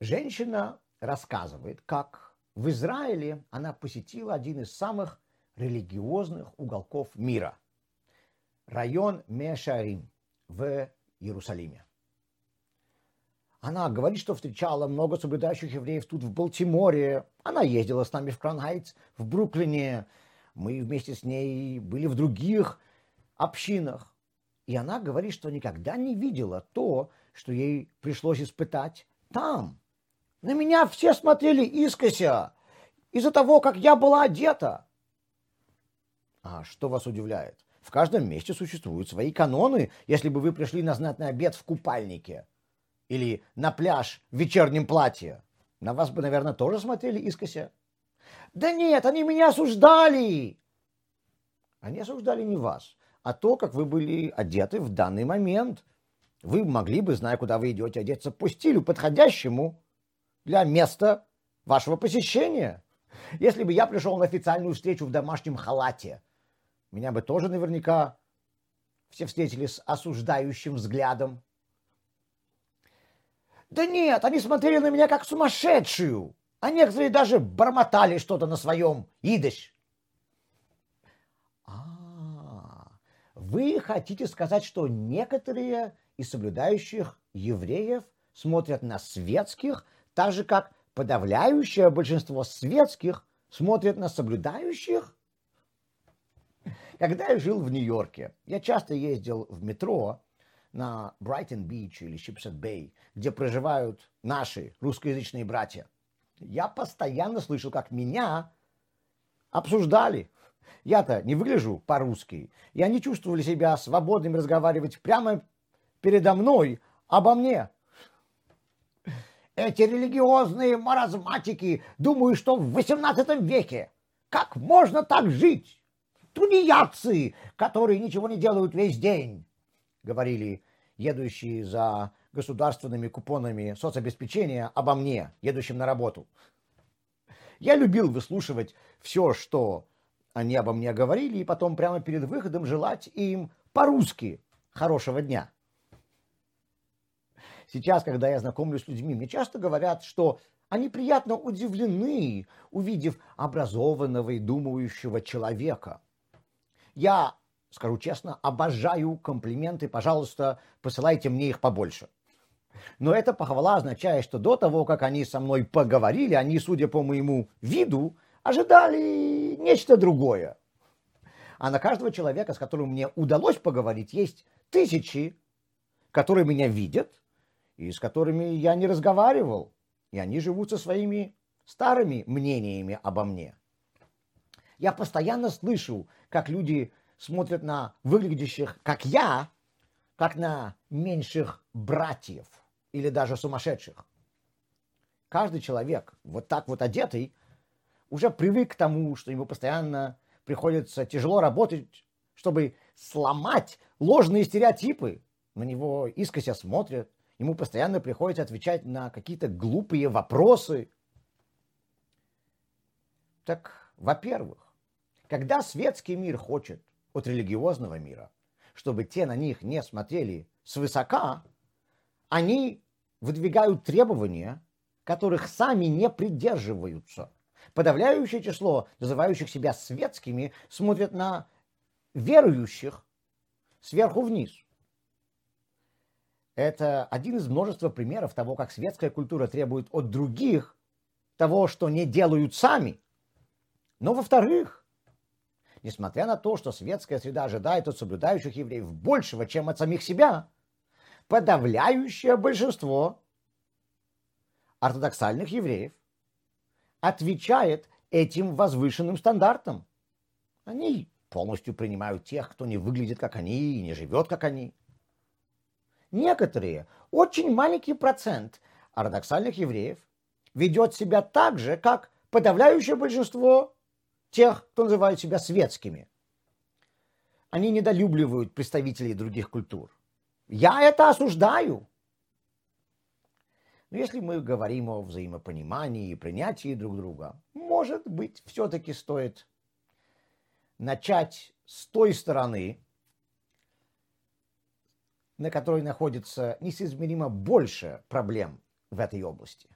Женщина рассказывает, как в Израиле она посетила один из самых религиозных уголков мира – район Меа-Шеарим в Иерусалиме. Она говорит, что встречала много соблюдающих евреев тут, в Балтиморе. Она ездила с нами в Краун-Хайтс, в Бруклине. Мы вместе с ней были в других общинах. И она говорит, что никогда не видела то, что ей пришлось испытать там. На меня все смотрели искося из-за того, как я была одета. А что вас удивляет? В каждом месте существуют свои каноны, если бы вы пришли на знатный обед в купальнике или на пляж в вечернем платье. На вас бы, наверное, тоже смотрели искося. Да нет, они меня осуждали. Они осуждали не вас, а то, как вы были одеты в данный момент. Вы могли бы, зная, куда вы идете, одеться по стилю подходящему для места вашего посещения. Если бы я пришел на официальную встречу в домашнем халате, меня бы тоже наверняка все встретили с осуждающим взглядом. Да нет, они смотрели на меня как сумасшедшую, а некоторые даже бормотали что-то на своем идыш. А, вы хотите сказать, что некоторые из соблюдающих евреев смотрят на светских так же как подавляющее большинство светских смотрят на соблюдающих. Когда я жил в Нью-Йорке, я часто ездил в метро на Брайтон-Бич или Шипсхед-Бэй, где проживают наши русскоязычные братья. Я постоянно слышал, как меня обсуждали. Я-то не выгляжу по-русски, и они чувствовали себя свободными разговаривать прямо передо мной обо мне. Эти религиозные маразматики думают, что в XVIII веке как можно так жить? Тунеядцы, которые ничего не делают весь день, говорили едущие за государственными купонами соцобеспечения обо мне, едущим на работу. Я любил выслушивать все, что они обо мне говорили, и потом прямо перед выходом желать им по-русски хорошего дня. Сейчас, когда я знакомлюсь с людьми, мне часто говорят, что они приятно удивлены, увидев образованного и думающего человека. Я, скажу честно, обожаю комплименты, пожалуйста, посылайте мне их побольше. Но эта похвала означает, что до того, как они со мной поговорили, они, судя по моему виду, ожидали нечто другое. А на каждого человека, с которым мне удалось поговорить, есть тысячи, которые меня видят, и с которыми я не разговаривал, и они живут со своими старыми мнениями обо мне. Я постоянно слышу, как люди смотрят на выглядящих, как я, как на меньших братьев или даже сумасшедших. Каждый человек, вот так вот одетый, уже привык к тому, что ему постоянно приходится тяжело работать, чтобы сломать ложные стереотипы. На него искося смотрят, ему постоянно приходится отвечать на какие-то глупые вопросы. Так, во-первых, когда светский мир хочет от религиозного мира, чтобы те на них не смотрели свысока, они выдвигают требования, которых сами не придерживаются. Подавляющее число называющих себя светскими смотрят на верующих сверху вниз. Это один из множества примеров того, как светская культура требует от других того, что не делают сами. Но во-вторых, несмотря на то, что светская среда ожидает от соблюдающих евреев большего, чем от самих себя, подавляющее большинство ортодоксальных евреев отвечает этим возвышенным стандартам. Они полностью принимают тех, кто не выглядит как они и не живет как они. Некоторые, очень маленький процент ортодоксальных евреев ведет себя так же, как подавляющее большинство тех, кто называет себя светскими. Они недолюбливают представителей других культур. Я это осуждаю. Но если мы говорим о взаимопонимании и принятии друг друга, может быть, все-таки стоит начать с той стороны, на которой находится несоизмеримо больше проблем в этой области.